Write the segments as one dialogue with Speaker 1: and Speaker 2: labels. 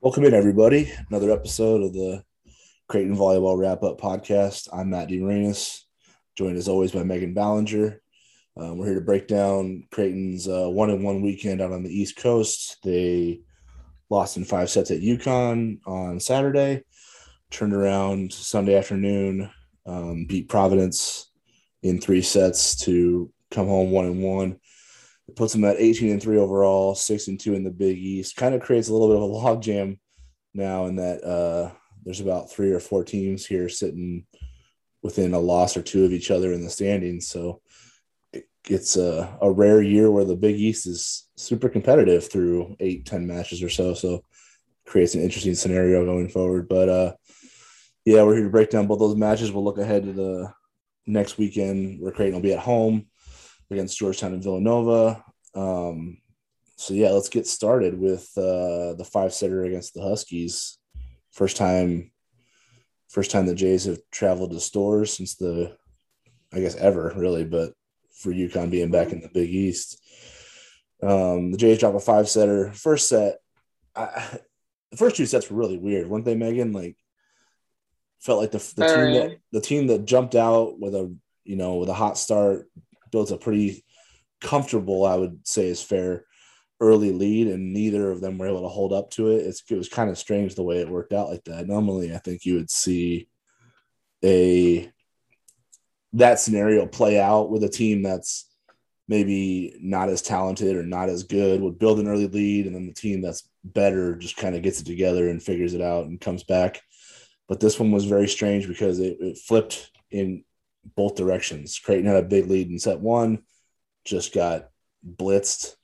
Speaker 1: Welcome in, everybody. Another episode of the Creighton Volleyball Wrap Up Podcast. I'm Matt DeMarinis, joined as always by Megan Ballenger. Um, we're here to break down Creighton's uh, one and one weekend out on the East Coast. They lost in five sets at UConn on Saturday, turned around Sunday afternoon, um, beat Providence in three sets to come home one and one. It puts them at 18 and three overall, six and two in the Big East. Kind of creates a little bit of a logjam now in that uh, there's about three or four teams here sitting within a loss or two of each other in the standings. So it's a, a rare year where the Big East is super competitive through eight, ten matches or so. So creates an interesting scenario going forward. But uh, yeah, we're here to break down both those matches. We'll look ahead to the next weekend where Creighton will be at home against Georgetown and Villanova. Um, so yeah, let's get started with uh, the five setter against the Huskies. First time, first time the Jays have traveled to Storrs since the, I guess ever really, but for UConn being back in the Big East. Um, the Jays drop a five setter. First set, I, the first two sets were really weird, weren't they, Megan? Like, felt like the, the team that the team that jumped out with a you know with a hot start built a pretty comfortable, I would say, is fair early lead, and neither of them were able to hold up to it. It's, it was kind of strange the way it worked out like that. Normally, I think you would see a that scenario play out with a team that's maybe not as talented or not as good would build an early lead and then the team that's better just kind of gets it together and figures it out and comes back but this one was very strange because it, it flipped in both directions creighton had a big lead in set one just got blitzed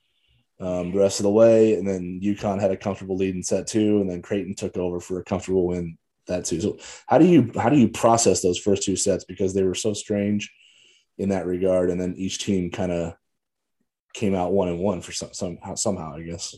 Speaker 1: um, the rest of the way and then UConn had a comfortable lead in set two and then creighton took over for a comfortable win that too. So how do you how do you process those first two sets because they were so strange in that regard, and then each team kind of came out one and one for some somehow somehow I guess.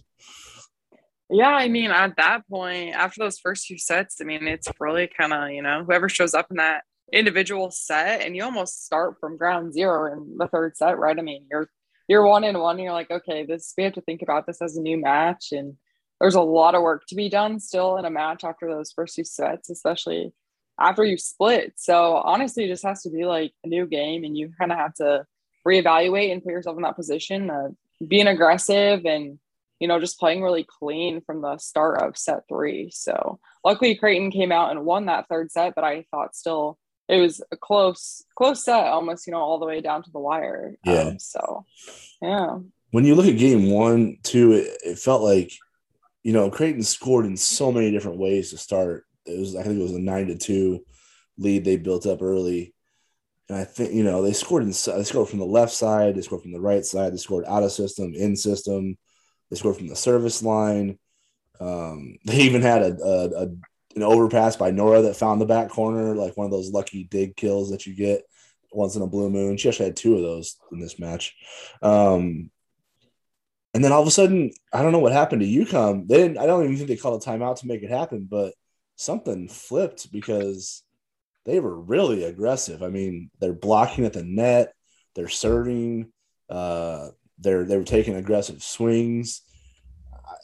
Speaker 2: Yeah, I mean, at that point, after those first two sets, I mean, it's really kind of you know whoever shows up in that individual set, and you almost start from ground zero in the third set, right? I mean, you're you're one and one, you're like, okay, this we have to think about this as a new match, and there's a lot of work to be done still in a match after those first two sets, especially after you split. So honestly, it just has to be like a new game, and you kind of have to reevaluate and put yourself in that position, uh, being aggressive and you know just playing really clean from the start of set three. So luckily, Creighton came out and won that third set, but I thought still it was a close close set, almost you know all the way down to the wire.
Speaker 1: Yeah. Um,
Speaker 2: so yeah.
Speaker 1: When you look at game one, two, it, it felt like you know, Creighton scored in so many different ways to start. It was, I think it was a nine to two lead they built up early. And I think, you know, they scored in, they scored from the left side, they scored from the right side, they scored out of system, in system, they scored from the service line. Um, they even had a, a, a, an overpass by Nora that found the back corner, like one of those lucky dig kills that you get once in a blue moon. She actually had two of those in this match. Um, and then all of a sudden, I don't know what happened to UConn. They didn't. I don't even think they called a timeout to make it happen, but something flipped because they were really aggressive. I mean, they're blocking at the net, they're serving, uh, they're they were taking aggressive swings.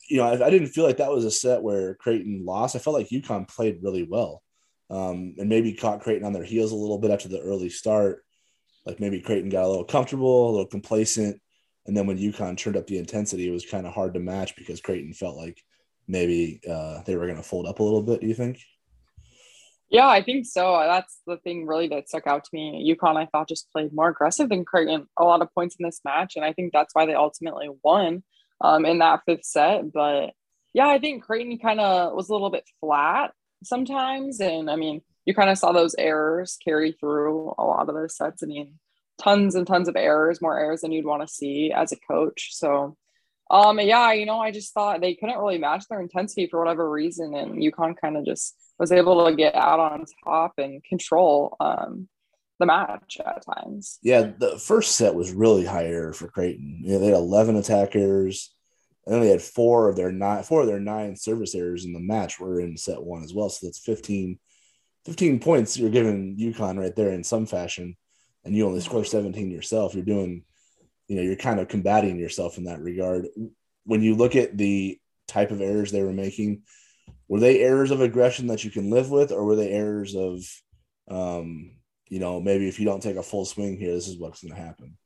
Speaker 1: You know, I, I, didn't feel like that was a set where Creighton lost. I felt like UConn played really well, um, and maybe caught Creighton on their heels a little bit after the early start. Like maybe Creighton got a little comfortable, a little complacent and then when UConn turned up the intensity, it was kind of hard to match because Creighton felt like maybe uh, they were going to fold up a little bit. Do you think?
Speaker 2: Yeah, I think so. That's the thing really that stuck out to me. UConn, I thought, just played more aggressive than Creighton a lot of points in this match. And I think that's why they ultimately won um, in that fifth set. But yeah, I think Creighton kind of was a little bit flat sometimes. And I mean, you kind of saw those errors carry through a lot of those sets. I mean, tons and tons of errors, more errors than you'd want to see as a coach. So, um, yeah, you know, I just thought they couldn't really match their intensity for whatever reason, and UConn kind of just was able to get out on top and control um, the match at times.
Speaker 1: Yeah, the first set was really high error for Creighton. You know, they had eleven attackers, and then they had four of their nine four of their nine service errors in the match were in set one as well. So that's 15, 15 points you're giving UConn right there in some fashion and you only score 17 yourself, you're doing, you know, you're kind of combating yourself in that regard. When you look at the type of errors they were making, were they errors of aggression that you can live with, or were they errors of, um, you know, maybe if you don't take a full swing here, this is what's going to happen?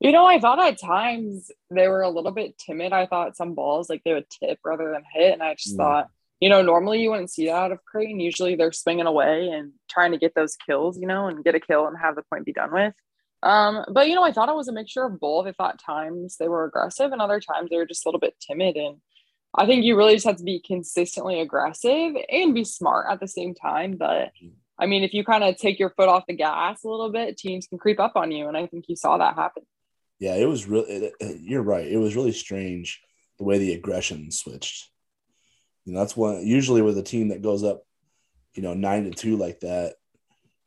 Speaker 2: You know, I thought at times they were a little bit timid. I thought some balls like they would tip rather than hit, and I just mm. thought, you know, normally you wouldn't see that out of Creighton. Usually they're swinging away and trying to get those kills, you know, and get a kill and have the point be done with. Um, but you know, I thought it was a mixture of both. I thought times they were aggressive and other times they were just a little bit timid. And I think you really just have to be consistently aggressive and be smart at the same time. But I mean, if you kind of take your foot off the gas a little bit, teams can creep up on you. And I think you saw that happen.
Speaker 1: Yeah, it was really, you're right. It was really strange the way the aggression switched. You know, that's one usually with a team that goes up, you know, nine to two like that,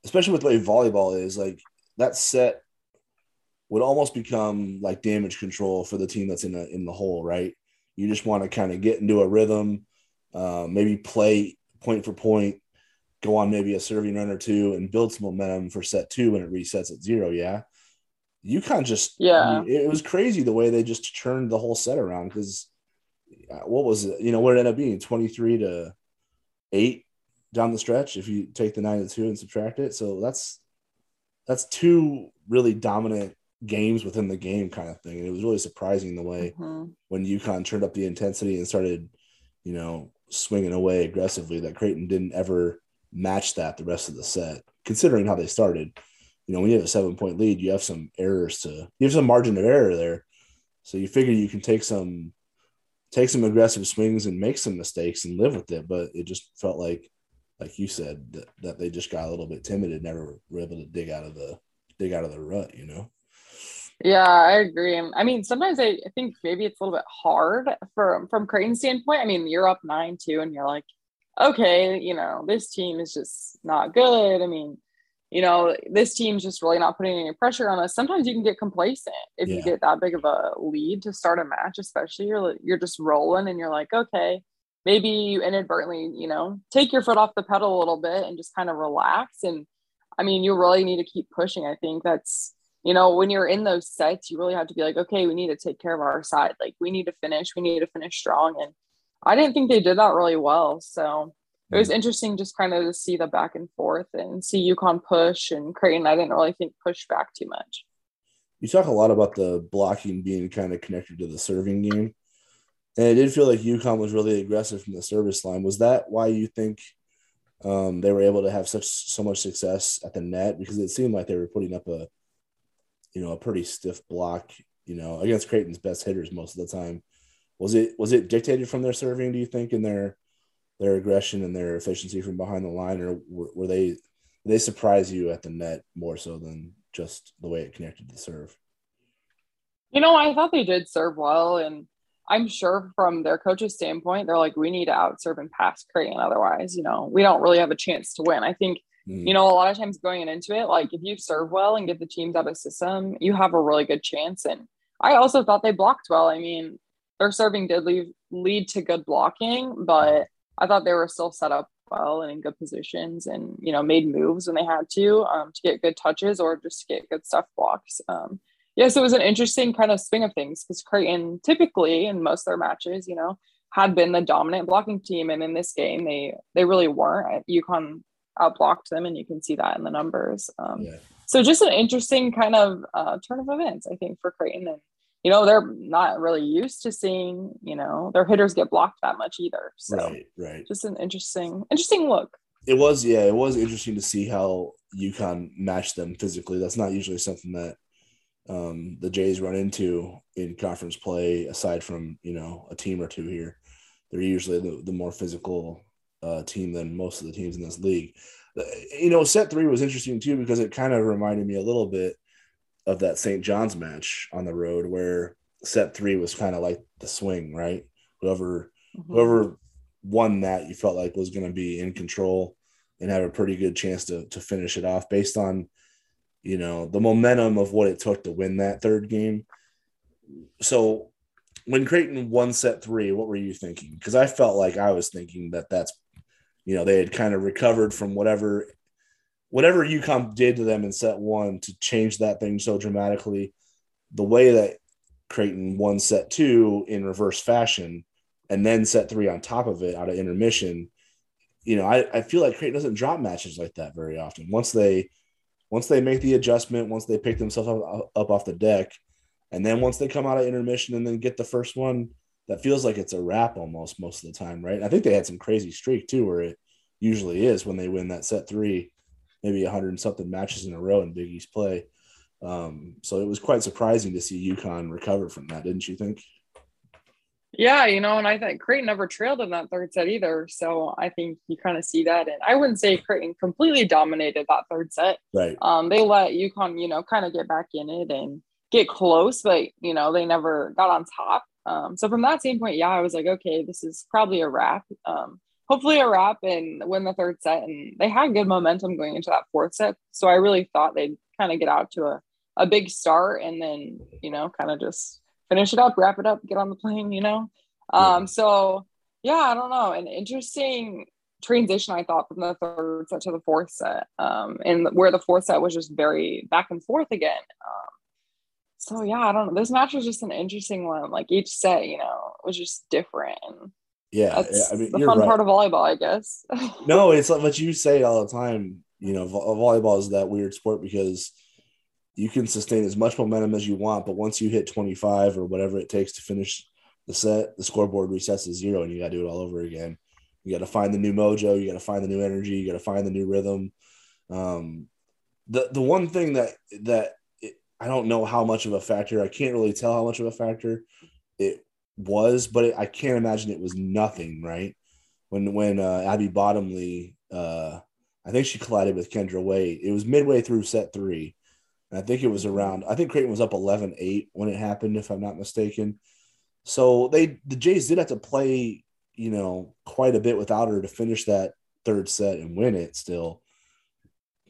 Speaker 1: especially with the way volleyball is, like that set would almost become like damage control for the team that's in the in the hole, right? You just want to kind of get into a rhythm, uh, maybe play point for point, go on maybe a serving run or two, and build some momentum for set two when it resets at zero. Yeah, UConn just
Speaker 2: yeah,
Speaker 1: I mean, it was crazy the way they just turned the whole set around because uh, what was it? You know, what it ended up being twenty three to eight down the stretch if you take the nine to two and subtract it. So that's that's two really dominant games within the game kind of thing. And it was really surprising the way mm-hmm. when UConn turned up the intensity and started, you know, swinging away aggressively that Creighton didn't ever match that the rest of the set, considering how they started. You know, when you have a seven point lead, you have some errors to, you have some margin of error there. So you figure you can take some, take some aggressive swings and make some mistakes and live with it. But it just felt like like you said, that, that they just got a little bit timid and never were able to dig out of the dig out of the rut, you know.
Speaker 2: Yeah, I agree. I mean, sometimes I, think maybe it's a little bit hard from from Creighton's standpoint. I mean, you're up nine two, and you're like, okay, you know, this team is just not good. I mean, you know, this team's just really not putting any pressure on us. Sometimes you can get complacent if yeah. you get that big of a lead to start a match, especially you're you're just rolling and you're like, okay, maybe you inadvertently, you know, take your foot off the pedal a little bit and just kind of relax. And I mean, you really need to keep pushing. I think that's, you know, when you're in those sets, you really have to be like, okay, we need to take care of our side. Like, we need to finish, we need to finish strong. And I didn't think they did that really well. So it was mm. interesting just kind of to see the back and forth and see UConn push and Creighton. I didn't really think push back too much.
Speaker 1: You talk a lot about the blocking being kind of connected to the serving game. And it did feel like UConn was really aggressive from the service line. Was that why you think um, they were able to have such so much success at the net? Because it seemed like they were putting up a, you know, a pretty stiff block, you know, against Creighton's best hitters most of the time. Was it was it dictated from their serving? Do you think in their their aggression and their efficiency from behind the line, or were, were they they surprise you at the net more so than just the way it connected to the serve?
Speaker 2: You know, I thought they did serve well, and I'm sure from their coach's standpoint, they're like, we need to outserve and pass Creighton. Otherwise, you know, we don't really have a chance to win. I think, mm. you know, a lot of times going into it, like if you serve well and get the teams out of system, you have a really good chance. And I also thought they blocked well. I mean, their serving did leave, lead to good blocking, but I thought they were still set up well and in good positions and, you know, made moves when they had to um, to get good touches or just get good stuff blocks. Um, yes, it was an interesting kind of swing of things because Creighton typically in most of their matches, you know, had been the dominant blocking team, and in this game they they really weren't. UConn outblocked them, and you can see that in the numbers. Um, yeah. So just an interesting kind of uh, turn of events, I think, for Creighton, and you know they're not really used to seeing you know their hitters get blocked that much either. So
Speaker 1: right, right.
Speaker 2: Just an interesting interesting look.
Speaker 1: It was, yeah, it was interesting to see how UConn matched them physically. That's not usually something that um, the Jays run into in conference play, aside from you know a team or two here. They're usually the, the more physical uh, team than most of the teams in this league. Uh, you know, set three was interesting too because it kind of reminded me a little bit of that St. John's match on the road where set three was kind of like the swing, right? Whoever mm-hmm. whoever won that you felt like was going to be in control and have a pretty good chance to to finish it off based on you know, the momentum of what it took to win that third game. So when Creighton won set three, what were you thinking? Because I felt like I was thinking that that's, you know, they had kind of recovered from whatever, whatever UConn did to them in set one to change that thing so dramatically. The way that Creighton won set two in reverse fashion and then set three on top of it out of intermission. You know, I, I feel like Creighton doesn't drop matches like that very often. Once they once they make the adjustment, once they pick themselves up, up off the deck, and then once they come out of intermission and then get the first one, that feels like it's a wrap almost most of the time, right? I think they had some crazy streak too, where it usually is when they win that set three, maybe a hundred and something matches in a row in Big East play. Um, so it was quite surprising to see UConn recover from that, didn't you think?
Speaker 2: Yeah, you know, and I think Creighton never trailed in that third set either. So I think you kind of see that. And I wouldn't say Creighton completely dominated that third set.
Speaker 1: Right.
Speaker 2: Um, they let UConn, you know, kind of get back in it and get close, but you know, they never got on top. Um, so from that standpoint, yeah, I was like, okay, this is probably a wrap. Um, hopefully a wrap and win the third set. And they had good momentum going into that fourth set. So I really thought they'd kind of get out to a, a big start and then, you know, kind of just finish it up, wrap it up, get on the plane, you know? Um, so yeah, I don't know. An interesting transition, I thought, from the third set to the fourth set. Um, and where the fourth set was just very back and forth again. Um, so yeah, I don't know. This match was just an interesting one. Like each set, you know, was just different. And
Speaker 1: yeah,
Speaker 2: I mean, the fun right. part of volleyball, I guess.
Speaker 1: no, it's like what you say all the time. You know, volleyball is that weird sport because you can sustain as much momentum as you want, but once you hit 25 or whatever it takes to finish the set, the scoreboard resets to zero and you got to do it all over again. You got to find the new mojo, you got to find the new energy, you got to find the new rhythm. Um, the the one thing that that it, I don't know how much of a factor, I can't really tell how much of a factor it was, but it, I can't imagine it was nothing, right? When when uh, Abby Bottomley, uh, I think she collided with Kendra Wade. It was midway through set three and I think it was around, I think Creighton was up 11 8 when it happened, if I'm not mistaken. So they, the Jays did have to play, you know, quite a bit without her to finish that third set and win it still.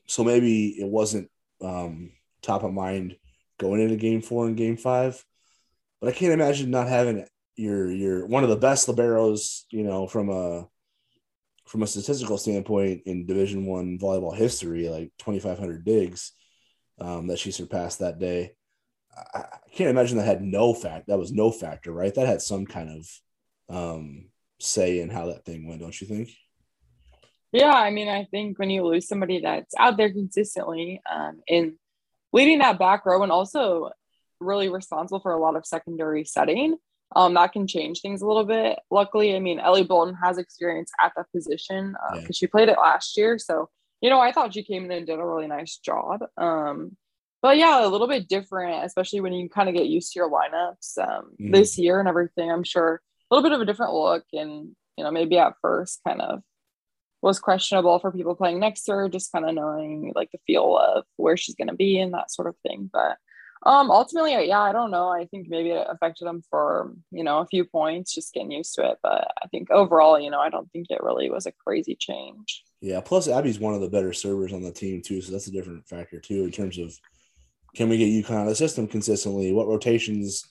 Speaker 1: So maybe it wasn't um, top of mind going into game four and game five. But I can't imagine not having your your one of the best liberos, you know, from a from a statistical standpoint in Division One volleyball history, like 2,500 digs um, that she surpassed that day. I, I can't imagine that had no fact. That was no factor, right? That had some kind of um, say in how that thing went, don't you think?
Speaker 2: Yeah, I mean, I think when you lose somebody that's out there consistently um, in leading that back row and also really responsible for a lot of secondary setting, um, that can change things a little bit. Luckily, I mean, Ellie Bolton has experience at that position because uh, yeah. she played it last year. So you know, I thought she came in and did a really nice job. Um, but yeah, a little bit different, especially when you kind of get used to your lineups um, mm. this year and everything. I'm sure a little bit of a different look, and you know, maybe at first kind of was questionable for people playing next to her, just kind of knowing like the feel of where she's going to be and that sort of thing. But um, ultimately, yeah, I don't know. I think maybe it affected them for you know a few points, just getting used to it. But I think overall, you know, I don't think it really was a crazy change.
Speaker 1: Yeah. Plus, Abby's one of the better servers on the team too, so that's a different factor too in terms of can we get UConn out of the system consistently? What rotations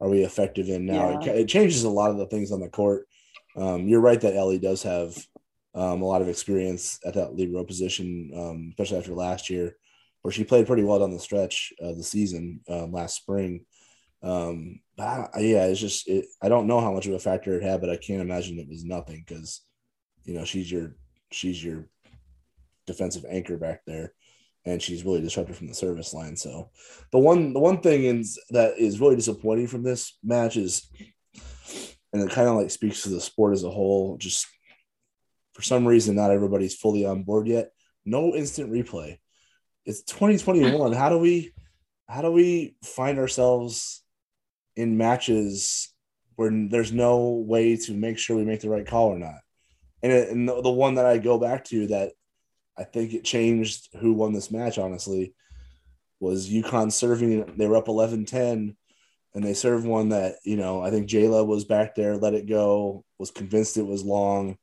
Speaker 1: are we effective in now? Yeah. It, it, changes a lot of the things on the court. Um, you're right that Ellie does have um, a lot of experience at that libero position, um, especially after last year, where she played pretty well down the stretch of the season um, last spring. Um, I, yeah, it's just it, I don't know how much of a factor it had, but I can't imagine it was nothing because you know she's your she's your defensive anchor back there, and she's really disruptive from the service line. So, the one the one thing is that is really disappointing from this match is, and it kind of like speaks to the sport as a whole. Just for some reason, not everybody's fully on board yet. No instant replay. It's 2021. How do we how do we find ourselves in matches where there's no way to make sure we make the right call or not? and, it, and the, the one that I go back to that I think it changed who won this match, honestly, was UConn serving. They were up 11 10, and they served one that, you know, I think Jayla was back there, let it go, was convinced it was long.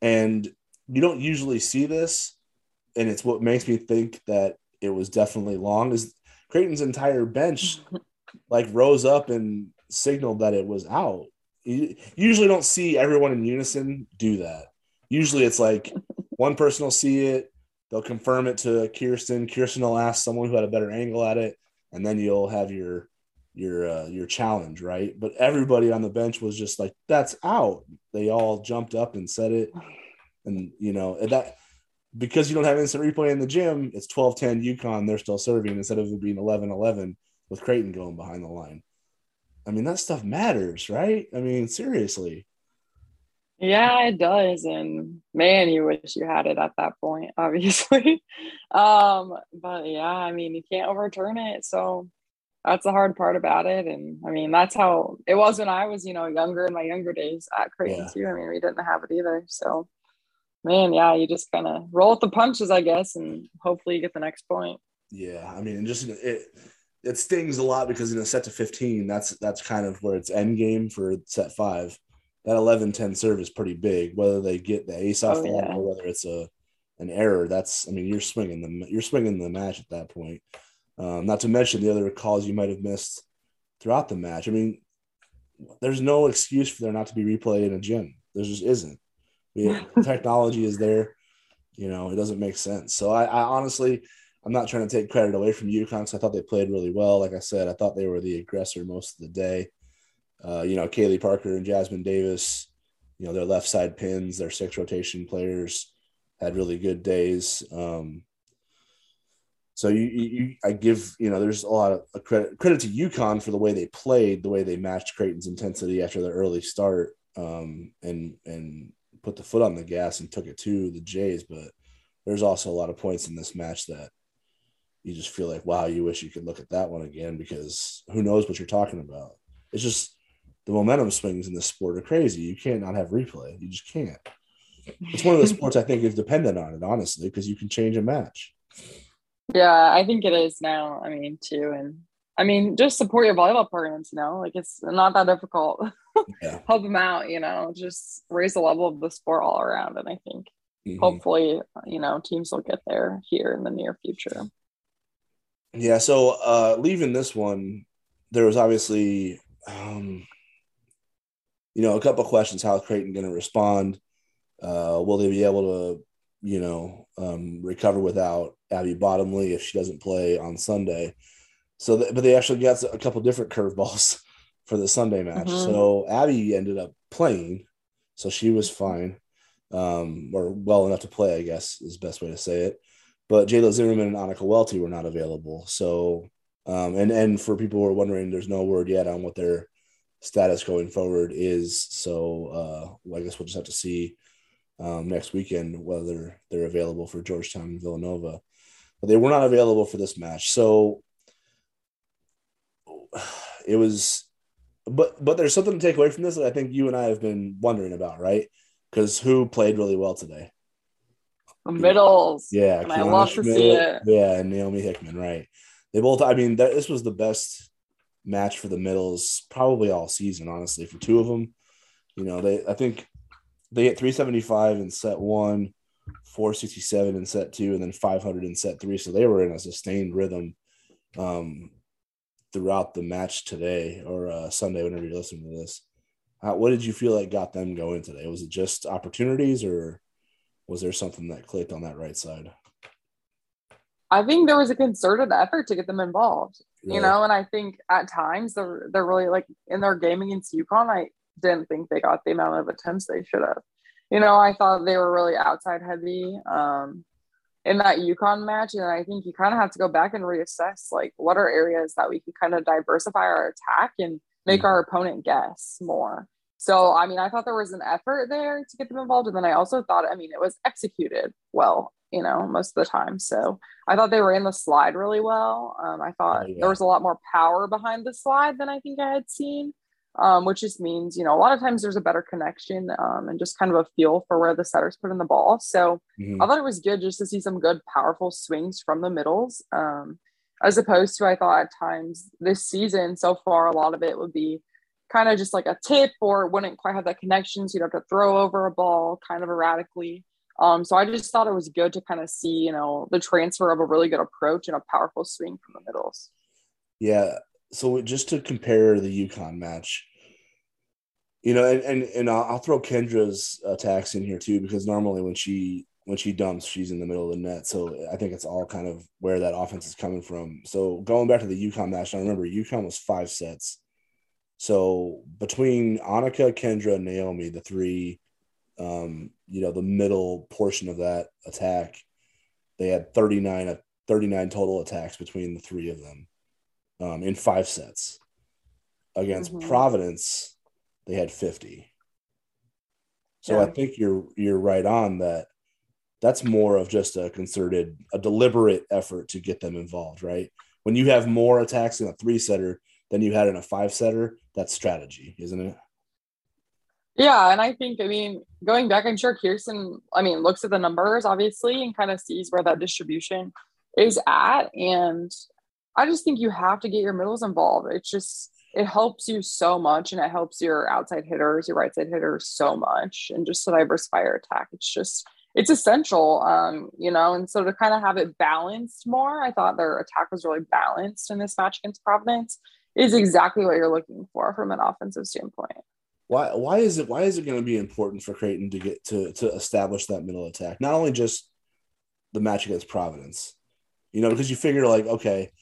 Speaker 1: And you don't usually see this. And it's what makes me think that it was definitely long is Creighton's entire bench like rose up and signaled that it was out. You usually don't see everyone in unison do that usually it's like one person will see it, they'll confirm it to Kirsten. Kirsten will ask someone who had a better angle at it, and then you'll have your your uh, your challenge, right? But everybody on the bench was just like, "That's out." They all jumped up and said it, and you know that because you don't have instant replay in the gym, it's 12-10 UConn. They're still serving instead of it being 11-11 with Creighton going behind the line. I mean, that stuff matters, right? I mean, seriously.
Speaker 2: Yeah, it does. And man, you wish you had it at that point, obviously. um, but yeah, I mean, you can't overturn it. So that's the hard part about it. And I mean, that's how it was when I was, you know, younger in my younger days at Creighton yeah. too. I mean, we didn't have it either. So man, yeah, you just kind of roll with the punches, I guess, and hopefully you get the next point.
Speaker 1: Yeah, I mean, just it it stings a lot because in a set to 15, that's that's kind of where it's end game for set five. That 11-10 serve is pretty big. Whether they get the ace off oh, the yeah. or whether it's a an error, that's I mean, you're swinging the you're swinging the match at that point. Um, not to mention the other calls you might have missed throughout the match. I mean, there's no excuse for there not to be replay in a gym. There just isn't. technology is there. You know, it doesn't make sense. So I, I honestly, I'm not trying to take credit away from UConn because I thought they played really well. Like I said, I thought they were the aggressor most of the day. Uh, you know, Kaylee Parker and Jasmine Davis, you know, their left side pins, their six rotation players had really good days. Um, so you, you, I give, you know, there's a lot of credit credit to UConn for the way they played, the way they matched Creighton's intensity after their early start, um, and and put the foot on the gas and took it to the Jays. But there's also a lot of points in this match that you just feel like, wow, you wish you could look at that one again because who knows what you're talking about. It's just the momentum swings in this sport are crazy. You can't not have replay. You just can't. It's one of the sports I think is dependent on it, honestly, because you can change a match.
Speaker 2: Yeah, I think it is now. I mean, too. And I mean, just support your volleyball programs, you know, like it's not that difficult. Yeah. Help them out, you know, just raise the level of the sport all around. And I think mm-hmm. hopefully, you know, teams will get there here in the near future.
Speaker 1: Yeah. So uh, leaving this one, there was obviously, um, you know, a couple questions. How is Creighton going to respond? Uh, will they be able to, you know, um, recover without Abby Bottomley if she doesn't play on Sunday? So, th- but they actually got a couple different curveballs for the Sunday match. Mm-hmm. So Abby ended up playing, so she was fine, um, or well enough to play, I guess is the best way to say it but Jayla Zimmerman and Annika Welty were not available. So, um, and and for people who are wondering, there's no word yet on what their status going forward is. So, uh, I guess we'll just have to see um, next weekend whether they're available for Georgetown and Villanova. But they were not available for this match. So it was, but but there's something to take away from this that I think you and I have been wondering about, right? Because who played really well today?
Speaker 2: The middles.
Speaker 1: Yeah,
Speaker 2: and I love Schmidt, to see it.
Speaker 1: Yeah, and Naomi Hickman, right? They both. I mean, that, this was the best match for the middles probably all season. Honestly, for two of them, you know, they. I think they hit 375 in set one, 467 in set two, and then 500 in set three. So they were in a sustained rhythm um, throughout the match today or uh, Sunday, whenever you're listening to this. Uh, what did you feel like got them going today? Was it just opportunities or? was there something that clicked on that right side?
Speaker 2: I think there was a concerted effort to get them involved, you know, and I think at times they're they're really like in their game against UConn. I didn't think they got the amount of attempts they should have. You know, I thought they were really outside heavy um, in that UConn match, and I think you kind of have to go back and reassess like what are areas that we can kind of diversify our attack and make mm-hmm. our opponent guess more. So, I mean, I thought there was an effort there to get them involved. And then I also thought, I mean, it was executed well, you know, most of the time. So I thought they were in the slide really well. Um, I thought oh, yeah. there was a lot more power behind the slide than I think I had seen, um, which just means, you know, a lot of times there's a better connection um, and just kind of a feel for where the setters put in the ball. So mm-hmm. I thought it was good just to see some good, powerful swings from the middles. Um, as opposed to, I thought at times this season so far, a lot of it would be kind of just like a tip or wouldn't quite have that connection. So you'd have to throw over a ball kind of erratically. Um, so I just thought it was good to kind of see, you know, the transfer of a really good approach and a powerful swing from the middles.
Speaker 1: Yeah. So just to compare the UConn match, you know, and and, and I'll, throw Kendra's attacks in here too because normally when she when she dumps, she's in the middle of the net. So I think it's all kind of where that offense is coming from. So going back to the UConn match, I remember UConn was five sets. So between Annika, Kendra, and Naomi, the three, um, you know, the middle portion of that attack, they had 39, 39 total attacks between the three of them um, in five sets. Against mm-hmm. Providence, they had 50. So yeah. I think you're you're right on that that's more of just a concerted, a deliberate effort to get them involved, right? When you have more attacks in a three setter than you had in a five setter, that's strategy, isn't it?
Speaker 2: Yeah, and I think I mean going back, I'm sure Kirsten, I mean, looks at the numbers obviously and kind of sees where that distribution is at, and I just think you have to get your middles involved. It's just it helps you so much, and it helps your outside hitters, your right side hitters so much, and just to diversify your attack. It's just it's essential, um, you know, and so to kind of have it balanced more, I thought their attack was really balanced in this match against Providence. Is exactly what you're looking for from an offensive standpoint.
Speaker 1: Why? Why is it? Why is it going to be important for Creighton to get to to establish that middle attack? Not only just the match against Providence, you know, because you figure like, okay,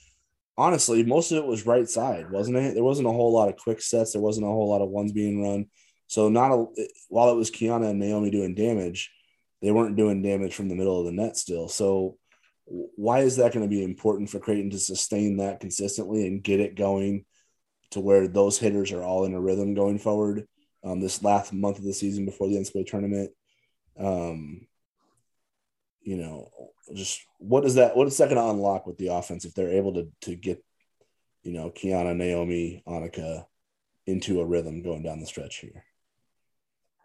Speaker 1: honestly, most of it was right side, wasn't it? There wasn't a whole lot of quick sets. There wasn't a whole lot of ones being run. So not a while it was Kiana and Naomi doing damage, they weren't doing damage from the middle of the net still. So why is that going to be important for Creighton to sustain that consistently and get it going to where those hitters are all in a rhythm going forward um, this last month of the season before the NCAA tournament? Um, you know, just what is that? What is that going to unlock with the offense if they're able to to get, you know, Kiana, Naomi, Annika into a rhythm going down the stretch here?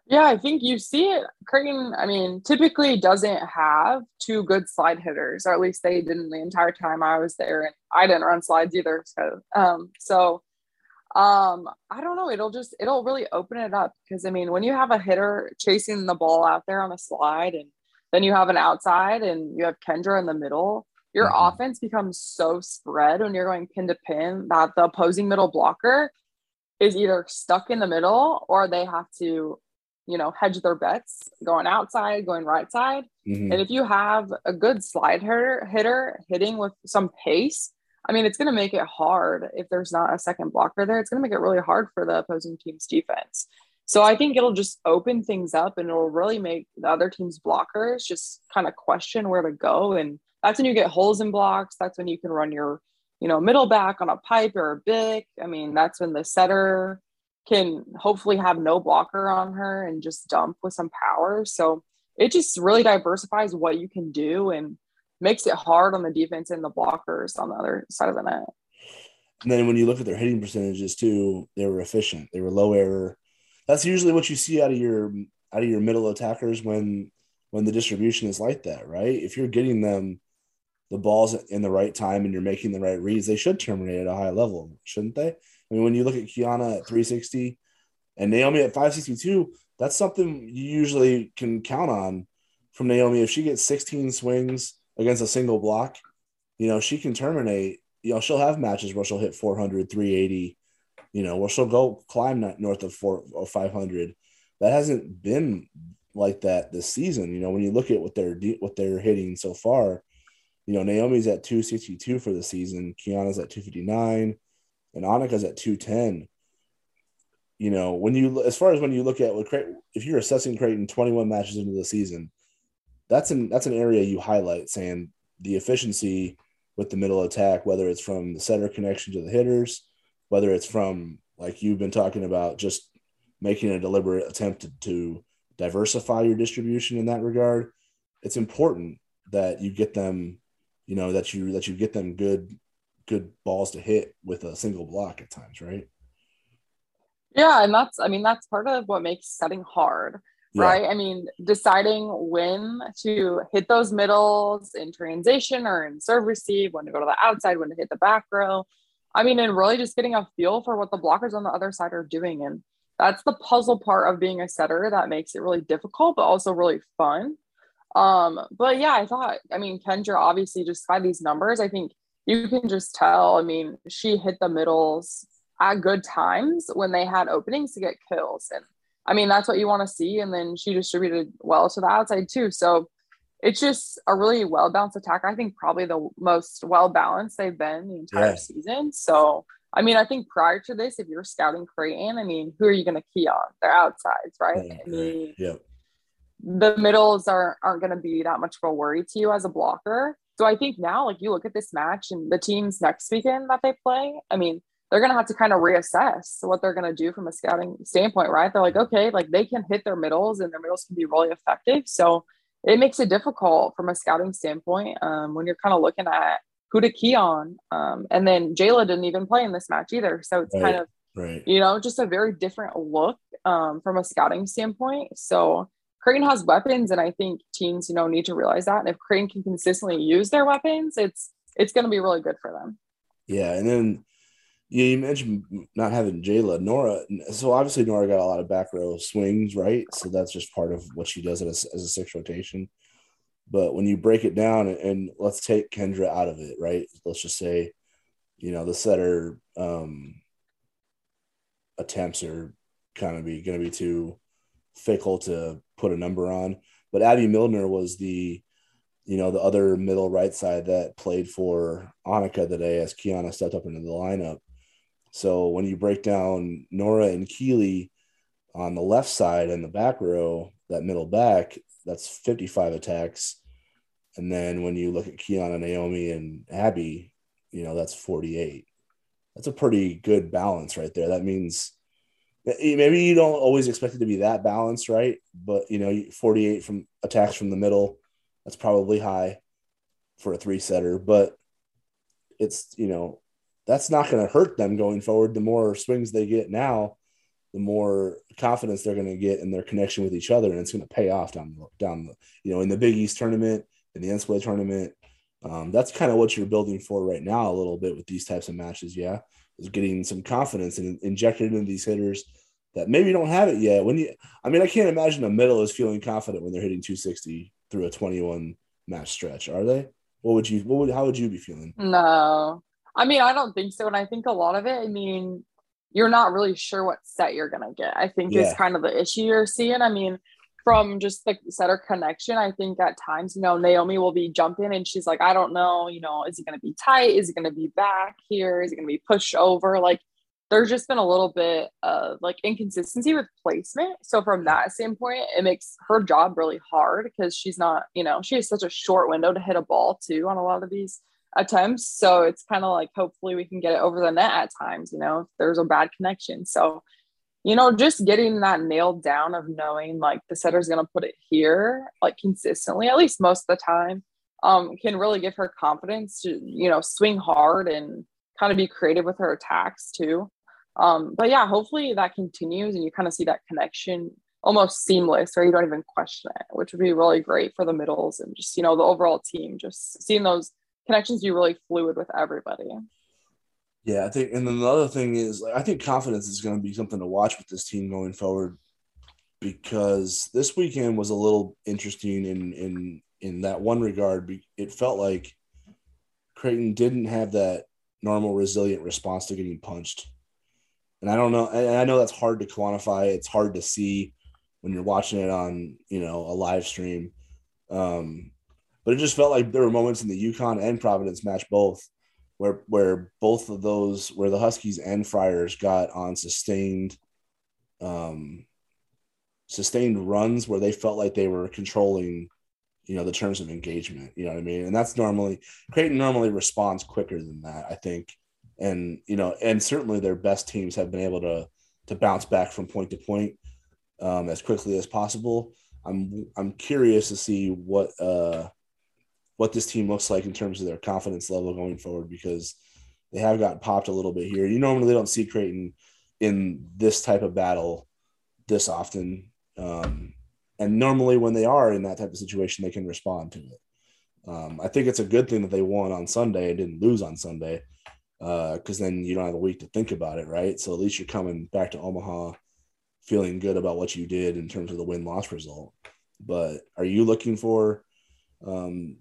Speaker 2: Yeah, I think you see it. Creighton, I mean, typically doesn't have two good slide hitters, or at least they didn't the entire time I was there, and I didn't run slides either. So, um, so um, I don't know. It'll just it'll really open it up because I mean, when you have a hitter chasing the ball out there on a slide, and then you have an outside, and you have Kendra in the middle, your mm-hmm. offense becomes so spread when you're going pin to pin that the opposing middle blocker is either stuck in the middle or they have to you know, hedge their bets going outside, going right side. Mm-hmm. And if you have a good slide hitter, hitter hitting with some pace, I mean, it's going to make it hard if there's not a second blocker there. It's going to make it really hard for the opposing team's defense. So I think it'll just open things up and it'll really make the other team's blockers just kind of question where to go. And that's when you get holes in blocks. That's when you can run your, you know, middle back on a pipe or a big. I mean, that's when the setter can hopefully have no blocker on her and just dump with some power. So it just really diversifies what you can do and makes it hard on the defense and the blockers on the other side of the net.
Speaker 1: And then when you look at their hitting percentages too, they were efficient. They were low error. That's usually what you see out of your out of your middle attackers when when the distribution is like that, right? If you're getting them the balls in the right time and you're making the right reads, they should terminate at a high level, shouldn't they? I mean, when you look at Kiana at 360 and Naomi at 562, that's something you usually can count on from Naomi. If she gets 16 swings against a single block, you know, she can terminate. You know, she'll have matches where she'll hit 400, 380, you know, where she'll go climb that north of four or 500. That hasn't been like that this season. You know, when you look at what they're what they're hitting so far, you know, Naomi's at 262 for the season, Kiana's at 259 and Annika's at 210. You know, when you as far as when you look at what if you're assessing Creighton 21 matches into the season, that's an that's an area you highlight saying the efficiency with the middle attack, whether it's from the setter connection to the hitters, whether it's from like you've been talking about, just making a deliberate attempt to, to diversify your distribution in that regard. It's important that you get them, you know, that you that you get them good good balls to hit with a single block at times, right?
Speaker 2: Yeah, and that's I mean that's part of what makes setting hard, yeah. right? I mean, deciding when to hit those middles in transition or in serve receive, when to go to the outside, when to hit the back row. I mean, and really just getting a feel for what the blockers on the other side are doing. And that's the puzzle part of being a setter that makes it really difficult, but also really fun. Um, but yeah, I thought, I mean, Kendra obviously just by these numbers, I think you can just tell. I mean, she hit the middles at good times when they had openings to get kills. And I mean, that's what you want to see. And then she distributed well to the outside too. So it's just a really well balanced attack. I think probably the most well balanced they've been the entire yeah. season. So, I mean, I think prior to this, if you're scouting Creighton, I mean, who are you going to key on? Their outsides, right?
Speaker 1: Yeah. I mean, yeah.
Speaker 2: The middles are, aren't going to be that much of a worry to you as a blocker. So I think now, like you look at this match and the teams next weekend that they play, I mean, they're going to have to kind of reassess what they're going to do from a scouting standpoint, right? They're like, mm-hmm. okay, like they can hit their middles and their middles can be really effective. So it makes it difficult from a scouting standpoint um, when you're kind of looking at who to key on. Um, and then Jayla didn't even play in this match either. So it's
Speaker 1: right,
Speaker 2: kind of,
Speaker 1: right.
Speaker 2: you know, just a very different look um, from a scouting standpoint. So Creighton has weapons, and I think teams, you know, need to realize that. And if Creighton can consistently use their weapons, it's it's going to be really good for them.
Speaker 1: Yeah, and then yeah, you mentioned not having Jayla. Nora, so obviously Nora got a lot of back row swings, right? So that's just part of what she does as, as a six rotation. But when you break it down, and let's take Kendra out of it, right? Let's just say, you know, the setter um, attempts are kind of be going to be too fickle to put a number on. But Abby Milner was the, you know, the other middle right side that played for Annika today as Kiana stepped up into the lineup so when you break down Nora and Keeley on the left side and the back row, that middle back, that's 55 attacks. And then when you look at Kiana, Naomi, and Abby, you know, that's 48. That's a pretty good balance right there. That means maybe you don't always expect it to be that balanced, right? But, you know, 48 from attacks from the middle, that's probably high for a three setter. But it's, you know, that's not going to hurt them going forward. The more swings they get now, the more confidence they're going to get in their connection with each other, and it's going to pay off down down the you know in the Big East tournament, in the NCAA tournament. Um, that's kind of what you're building for right now a little bit with these types of matches. Yeah, is getting some confidence and injected into these hitters that maybe don't have it yet. When you, I mean, I can't imagine a middle is feeling confident when they're hitting 260 through a 21 match stretch. Are they? What would you? What would? How would you be feeling?
Speaker 2: No, I mean, I don't think so. And I think a lot of it, I mean, you're not really sure what set you're going to get, I think yeah. is kind of the issue you're seeing. I mean, from just the setter connection, I think at times, you know, Naomi will be jumping and she's like, I don't know, you know, is it going to be tight? Is it going to be back here? Is it going to be pushed over? Like, there's just been a little bit of like inconsistency with placement. So from that standpoint, it makes her job really hard because she's not, you know, she has such a short window to hit a ball too on a lot of these attempts. So it's kind of like hopefully we can get it over the net at times, you know, if there's a bad connection. So, you know, just getting that nailed down of knowing like the setter's to put it here, like consistently, at least most of the time, um, can really give her confidence to, you know, swing hard and kind of be creative with her attacks too. Um, but yeah, hopefully that continues and you kind of see that connection almost seamless or you don't even question it, which would be really great for the middles and just, you know, the overall team, just seeing those connections be really fluid with everybody.
Speaker 1: Yeah, I think, and then the other thing is, like, I think confidence is going to be something to watch with this team going forward, because this weekend was a little interesting in in in that one regard. It felt like Creighton didn't have that normal resilient response to getting punched, and I don't know. I know that's hard to quantify. It's hard to see when you're watching it on you know a live stream. Um, but it just felt like there were moments in the UConn and Providence match both where where both of those where the Huskies and Friars got on sustained um sustained runs where they felt like they were controlling you know the terms of engagement you know what i mean? And that's normally creighton normally responds quicker than that i think. And you know and certainly their best teams have been able to to bounce back from point to point um, as quickly as possible. I'm i'm curious to see what uh what this team looks like in terms of their confidence level going forward because they have gotten popped a little bit here. You normally don't see Creighton in this type of battle this often. Um, and normally, when they are in that type of situation, they can respond to it. Um, I think it's a good thing that they won on Sunday and didn't lose on Sunday because uh, then you don't have a week to think about it, right? So at least you're coming back to Omaha feeling good about what you did in terms of the win loss result. But are you looking for um,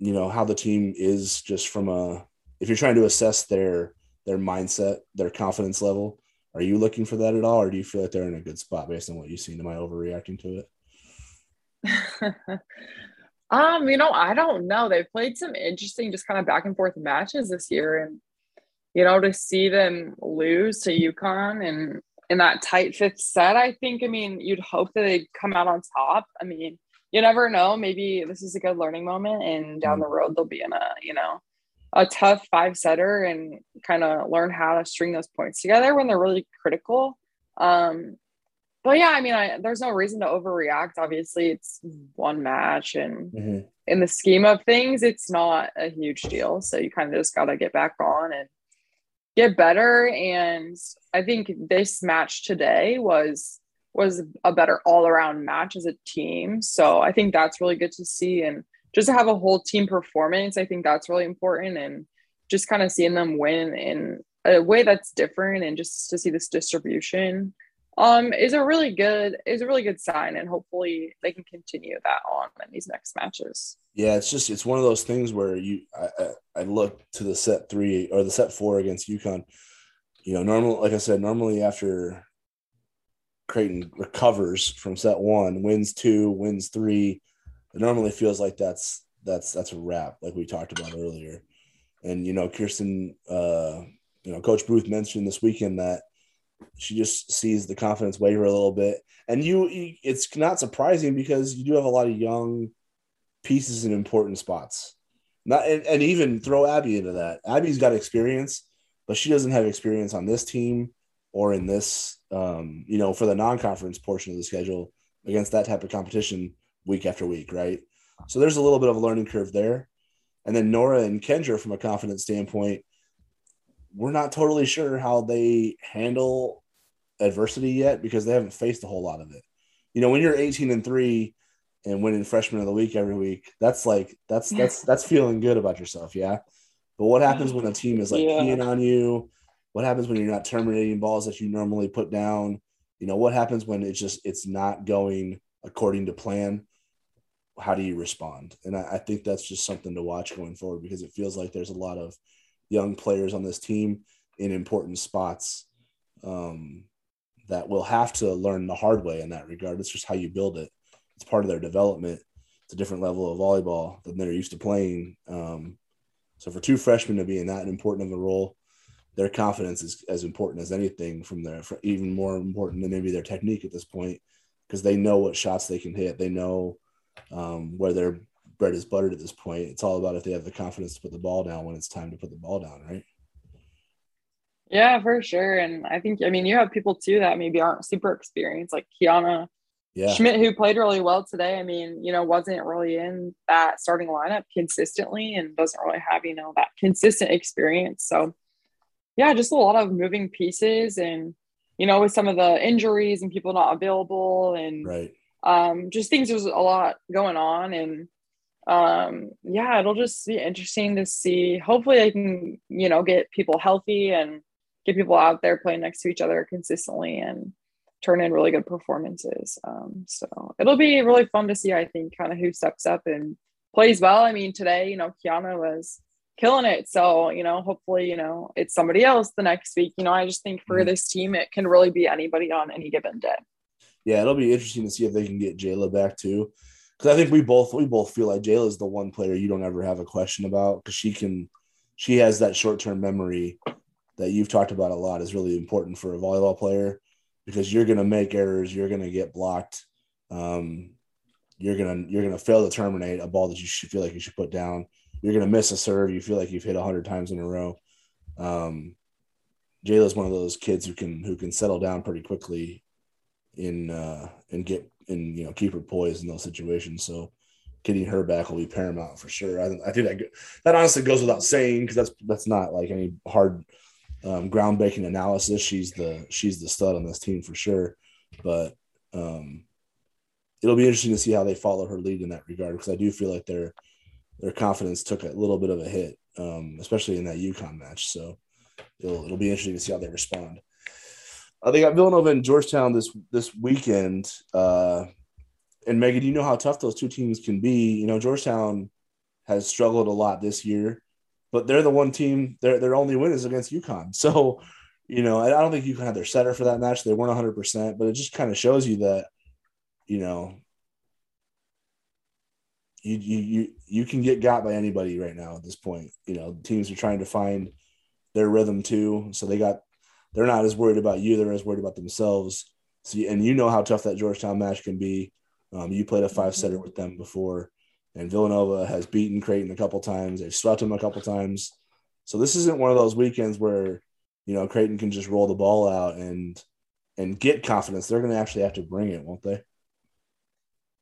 Speaker 1: you know how the team is just from a if you're trying to assess their their mindset their confidence level are you looking for that at all or do you feel like they're in a good spot based on what you've seen am i overreacting to it
Speaker 2: um, you know, I don't know. They played some interesting, just kind of back and forth matches this year, and you know, to see them lose to UConn and in that tight fifth set, I think. I mean, you'd hope that they'd come out on top. I mean, you never know. Maybe this is a good learning moment, and down mm. the road they'll be in a you know a tough five setter and kind of learn how to string those points together when they're really critical. Um, but yeah, I mean, I, there's no reason to overreact. Obviously, it's one match, and mm-hmm. in the scheme of things, it's not a huge deal. So you kind of just got to get back on and get better. And I think this match today was was a better all around match as a team. So I think that's really good to see, and just to have a whole team performance, I think that's really important, and just kind of seeing them win in a way that's different, and just to see this distribution um, is a really good is a really good sign, and hopefully they can continue that on in these next matches.
Speaker 1: Yeah, it's just it's one of those things where you I, I, I look to the set three or the set four against UConn. You know, normal like I said, normally after Creighton recovers from set one, wins two, wins three, it normally feels like that's that's that's a wrap, like we talked about earlier. And you know, Kirsten, uh, you know, Coach Booth mentioned this weekend that she just sees the confidence waver a little bit. And you, it's not surprising because you do have a lot of young pieces in important spots. Not and, and even throw Abby into that. Abby's got experience, but she doesn't have experience on this team or in this, um, you know, for the non-conference portion of the schedule against that type of competition week after week, right? So there's a little bit of a learning curve there. And then Nora and Kendra, from a confidence standpoint, we're not totally sure how they handle adversity yet because they haven't faced a whole lot of it. You know, when you're 18 and three and winning freshman of the week every week, that's like that's that's that's feeling good about yourself, yeah. But what happens when a team is like yeah. keying on you? What happens when you're not terminating balls that you normally put down? You know, what happens when it's just it's not going according to plan? How do you respond? And I, I think that's just something to watch going forward because it feels like there's a lot of young players on this team in important spots um, that will have to learn the hard way in that regard. It's just how you build it. It's part of their development. It's a different level of volleyball than they're used to playing. Um, so for two freshmen to be in that important of a role, their confidence is as important as anything from their, even more important than maybe their technique at this point, because they know what shots they can hit. They know um, where their bread is buttered at this point. It's all about if they have the confidence to put the ball down when it's time to put the ball down, right?
Speaker 2: Yeah, for sure. And I think, I mean, you have people too that maybe aren't super experienced, like Kiana yeah. Schmidt, who played really well today. I mean, you know, wasn't really in that starting lineup consistently and doesn't really have, you know, that consistent experience. So, yeah, just a lot of moving pieces and, you know, with some of the injuries and people not available and
Speaker 1: right.
Speaker 2: um, just things, there's a lot going on. And, um, yeah, it'll just be interesting to see. Hopefully, I can, you know, get people healthy and get people out there playing next to each other consistently and turn in really good performances. Um, so it'll be really fun to see, I think, kind of who steps up and plays well. I mean, today, you know, Kiana was killing it. So, you know, hopefully, you know, it's somebody else the next week. You know, I just think for mm-hmm. this team, it can really be anybody on any given day.
Speaker 1: Yeah, it'll be interesting to see if they can get Jayla back too. Because I think we both we both feel like Jayla is the one player you don't ever have a question about because she can she has that short term memory that you've talked about a lot is really important for a volleyball player because you're going to make errors, you're going to get blocked, um, you're gonna you're gonna fail to terminate a ball that you should feel like you should put down. You're gonna miss a serve you feel like you've hit hundred times in a row. Um, Jayla's one of those kids who can who can settle down pretty quickly in uh, and get and you know keep her poised in those situations. So getting her back will be paramount for sure. I, I think that that honestly goes without saying because that's that's not like any hard um, groundbreaking analysis. She's the she's the stud on this team for sure. But um, it'll be interesting to see how they follow her lead in that regard because I do feel like their their confidence took a little bit of a hit, um, especially in that UConn match. So it'll it'll be interesting to see how they respond. Uh, they got Villanova and Georgetown this this weekend. Uh, and Megan, you know how tough those two teams can be. You know, Georgetown has struggled a lot this year but they're the one team. Their their only win is against UConn. So, you know, I don't think UConn had their setter for that match. They weren't 100, percent but it just kind of shows you that, you know, you you you you can get got by anybody right now at this point. You know, teams are trying to find their rhythm too, so they got they're not as worried about you; they're as worried about themselves. So, and you know how tough that Georgetown match can be. Um, you played a five setter with them before, and Villanova has beaten Creighton a couple times. They've swept them a couple times. So this isn't one of those weekends where you know Creighton can just roll the ball out and and get confidence. They're going to actually have to bring it, won't they?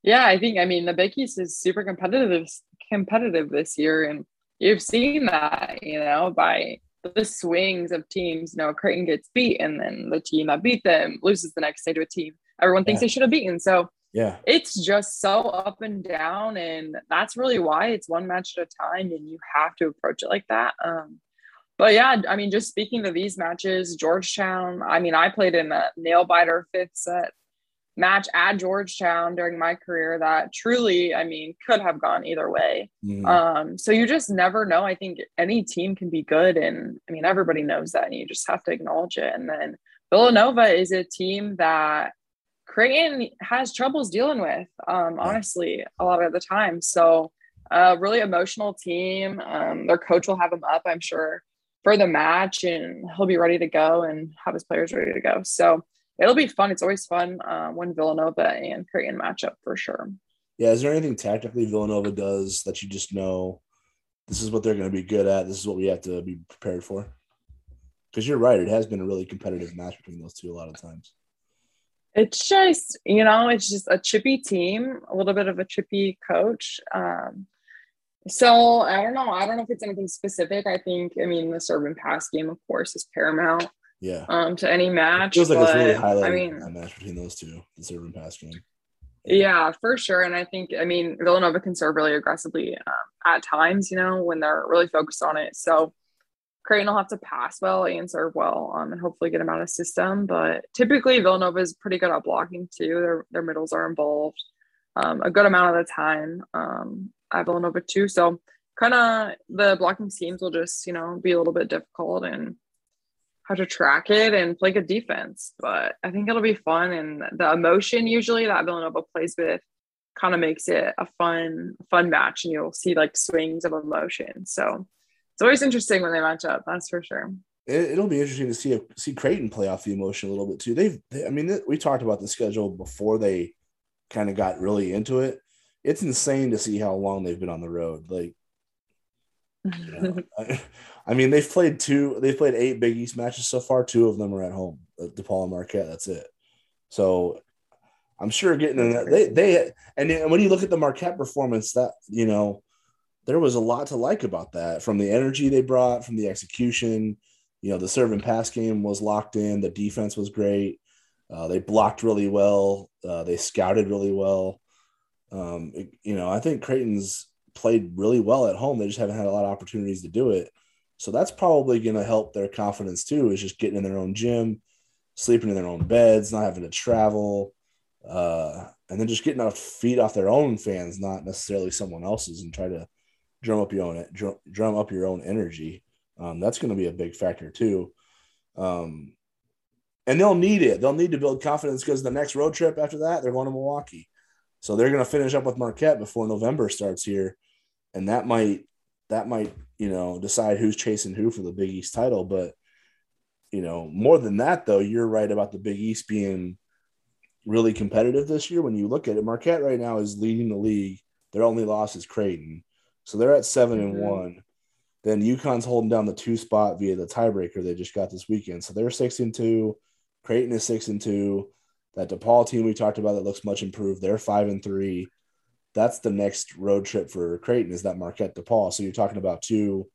Speaker 2: Yeah, I think I mean the Big East is super competitive competitive this year, and you've seen that you know by the swings of teams. You know, Creighton gets beat, and then the team that beat them loses the next day to a team everyone thinks yeah. they should have beaten. So
Speaker 1: yeah,
Speaker 2: it's just so up and down, and that's really why it's one match at a time, and you have to approach it like that. Um, but yeah, I mean, just speaking to these matches, Georgetown. I mean, I played in a nail biter fifth set match at Georgetown during my career that truly, I mean, could have gone either way. Mm. Um, so you just never know. I think any team can be good, and I mean, everybody knows that, and you just have to acknowledge it. And then Villanova is a team that Creighton has troubles dealing with, um, honestly, a lot of the time. So, a uh, really emotional team. Um, their coach will have them up, I'm sure, for the match, and he'll be ready to go and have his players ready to go. So, it'll be fun. It's always fun uh, when Villanova and Creighton match up for sure.
Speaker 1: Yeah. Is there anything tactically Villanova does that you just know this is what they're going to be good at? This is what we have to be prepared for? Because you're right. It has been a really competitive match between those two a lot of times.
Speaker 2: It's just, you know, it's just a chippy team, a little bit of a chippy coach. Um, so I don't know. I don't know if it's anything specific. I think, I mean, the serve and pass game, of course, is paramount.
Speaker 1: Yeah.
Speaker 2: Um, to any match. It feels like but, it's really highlighted I mean,
Speaker 1: that match between those two, the serve and pass game.
Speaker 2: Yeah, for sure. And I think, I mean, Villanova can serve really aggressively um, at times, you know, when they're really focused on it. So Creighton will have to pass well and serve well um, and hopefully get them out of system. But typically, Villanova is pretty good at blocking too. Their, their middles are involved um, a good amount of the time um, at Villanova too. So, kind of the blocking schemes will just, you know, be a little bit difficult and how to track it and play good defense. But I think it'll be fun. And the emotion usually that Villanova plays with kind of makes it a fun, fun match. And you'll see like swings of emotion. So, it's always interesting when they match up. That's for sure.
Speaker 1: It, will be interesting to see see Creighton play off the emotion a little bit too. They've, they, I mean, we talked about the schedule before they kind of got really into it. It's insane to see how long they've been on the road. Like, you know, I, I, mean, they've played two. They've played eight Big East matches so far. Two of them are at home, DePaul and Marquette. That's it. So I'm sure getting in that they they and when you look at the Marquette performance, that you know there was a lot to like about that from the energy they brought, from the execution. You know, the serve and pass game was locked in. The defense was great. Uh, they blocked really well. Uh, they scouted really well. Um, it, you know, I think Creighton's played really well at home. They just haven't had a lot of opportunities to do it. So that's probably going to help their confidence too, is just getting in their own gym, sleeping in their own beds, not having to travel, uh, and then just getting off feed off their own fans, not necessarily someone else's, and try to drum up your own drum, drum up your own energy. Um, that's going to be a big factor too. Um, and they'll need it. They'll need to build confidence because the next road trip after that, they're going to Milwaukee. So they're going to finish up with Marquette before November starts here, and that might that might you know decide who's chasing who for the Big East title. But you know more than that, though, you're right about the Big East being really competitive this year. When you look at it, Marquette right now is leading the league. Their only loss is Creighton. So they're at 7 and mm-hmm. one. Then UConn's holding down the two spot via the tiebreaker they just got this weekend. So they're six and two. Creighton is six and two. That DePaul team we talked about that looks much improved. They're five and three. That's the next road trip for Creighton is that Marquette DePaul. So you're talking about two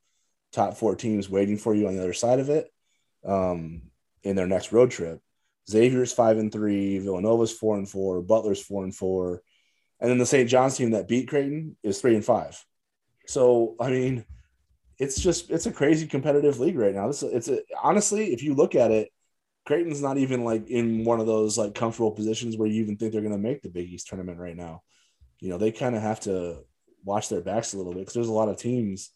Speaker 1: top four teams waiting for you on the other side of it um, in their next road trip. Xavier's five and three, Villanova's four and four, Butler's four and four, and then the St. John's team that beat Creighton is three and five. So I mean, it's just it's a crazy competitive league right now. This it's a, honestly, if you look at it, Creighton's not even like in one of those like comfortable positions where you even think they're going to make the Big East tournament right now. You know, they kind of have to watch their backs a little bit because there's a lot of teams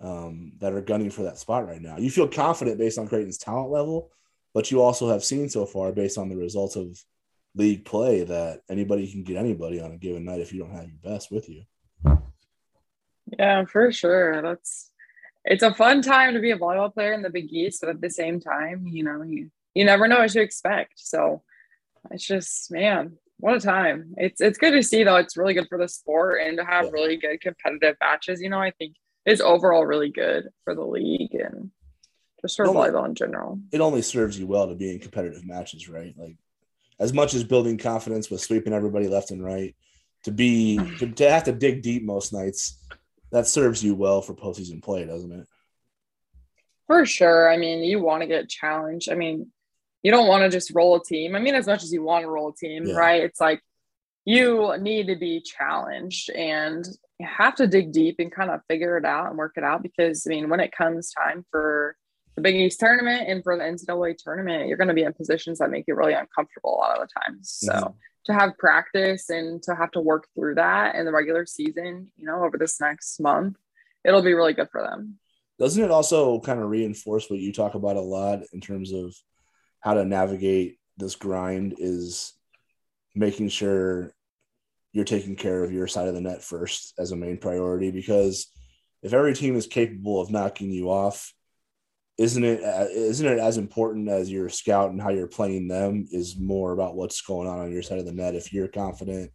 Speaker 1: um, that are gunning for that spot right now. You feel confident based on Creighton's talent level, but you also have seen so far based on the results of league play that anybody can get anybody on a given night if you don't have your best with you.
Speaker 2: Yeah, for sure. That's it's a fun time to be a volleyball player in the Big East, but at the same time, you know, you you never know what to expect. So it's just man, what a time. It's it's good to see though. It's really good for the sport and to have really good competitive matches. You know, I think it's overall really good for the league and just for only, volleyball in general.
Speaker 1: It only serves you well to be in competitive matches, right? Like as much as building confidence with sweeping everybody left and right, to be to, to have to dig deep most nights, that serves you well for postseason play, doesn't it?
Speaker 2: For sure. I mean, you want to get challenged. I mean, you don't want to just roll a team. I mean, as much as you want to roll a team, yeah. right? It's like you need to be challenged and you have to dig deep and kind of figure it out and work it out because I mean, when it comes time for the Big East tournament and for the NCAA tournament, you're going to be in positions that make you really uncomfortable a lot of the times. So mm-hmm. to have practice and to have to work through that in the regular season, you know, over this next month, it'll be really good for them.
Speaker 1: Doesn't it also kind of reinforce what you talk about a lot in terms of how to navigate this grind is making sure you're taking care of your side of the net first as a main priority because if every team is capable of knocking you off isn't it isn't it as important as your scout and how you're playing them is more about what's going on on your side of the net. If you're confident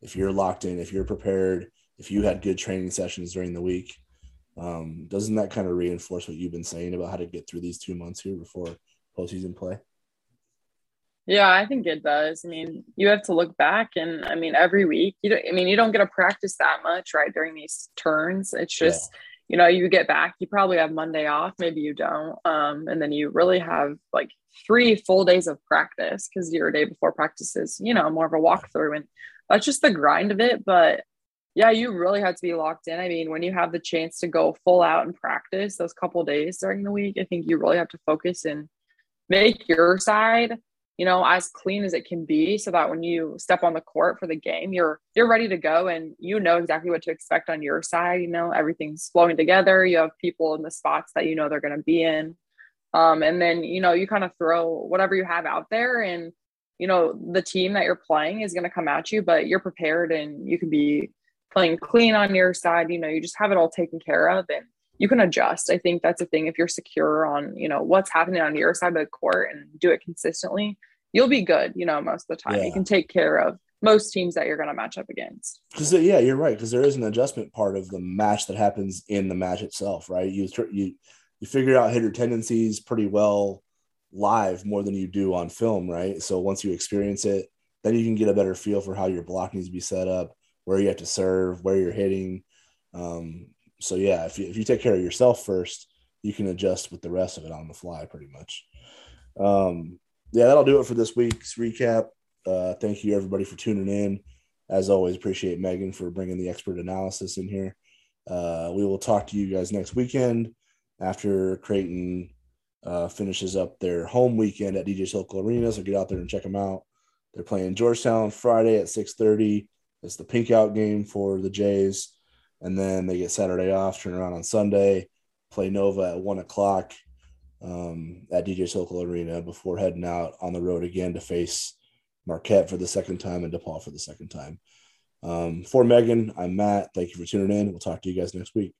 Speaker 1: if you're locked in if you're prepared if you had good training sessions during the week um, doesn't that kind of reinforce what you've been saying about how to get through these two months here before postseason play
Speaker 2: yeah, I think it does. I mean, you have to look back, and I mean, every week, you don't. I mean, you don't get to practice that much, right? During these turns, it's just, yeah. you know, you get back. You probably have Monday off, maybe you don't, um, and then you really have like three full days of practice because your day before practice is, you know, more of a walkthrough, and that's just the grind of it. But yeah, you really have to be locked in. I mean, when you have the chance to go full out and practice those couple days during the week, I think you really have to focus and make your side you know as clean as it can be so that when you step on the court for the game you're you're ready to go and you know exactly what to expect on your side. You know everything's flowing together. You have people in the spots that you know they're going to be in. Um, and then you know you kind of throw whatever you have out there and you know the team that you're playing is going to come at you but you're prepared and you can be playing clean on your side. You know you just have it all taken care of and you can adjust. I think that's a thing. If you're secure on, you know, what's happening on your side of the court and do it consistently, you'll be good, you know, most of the time. Yeah. You can take care of most teams that you're going to match up against.
Speaker 1: Because yeah, you're right. Because there is an adjustment part of the match that happens in the match itself, right? You you you figure out hitter tendencies pretty well live more than you do on film, right? So once you experience it, then you can get a better feel for how your block needs to be set up, where you have to serve, where you're hitting. Um, so yeah, if you, if you take care of yourself first, you can adjust with the rest of it on the fly pretty much. Um, yeah, that'll do it for this week's recap. Uh, thank you everybody for tuning in. As always, appreciate Megan for bringing the expert analysis in here. Uh, we will talk to you guys next weekend after Creighton uh, finishes up their home weekend at DJ Sokol Arena. So get out there and check them out. They're playing Georgetown Friday at 6:30. It's the pink out game for the Jays and then they get Saturday off, turn around on Sunday, play Nova at one o'clock um, at DJ Sokol Arena before heading out on the road again to face Marquette for the second time and DePaul for the second time. Um, for Megan, I'm Matt. Thank you for tuning in. We'll talk to you guys next week.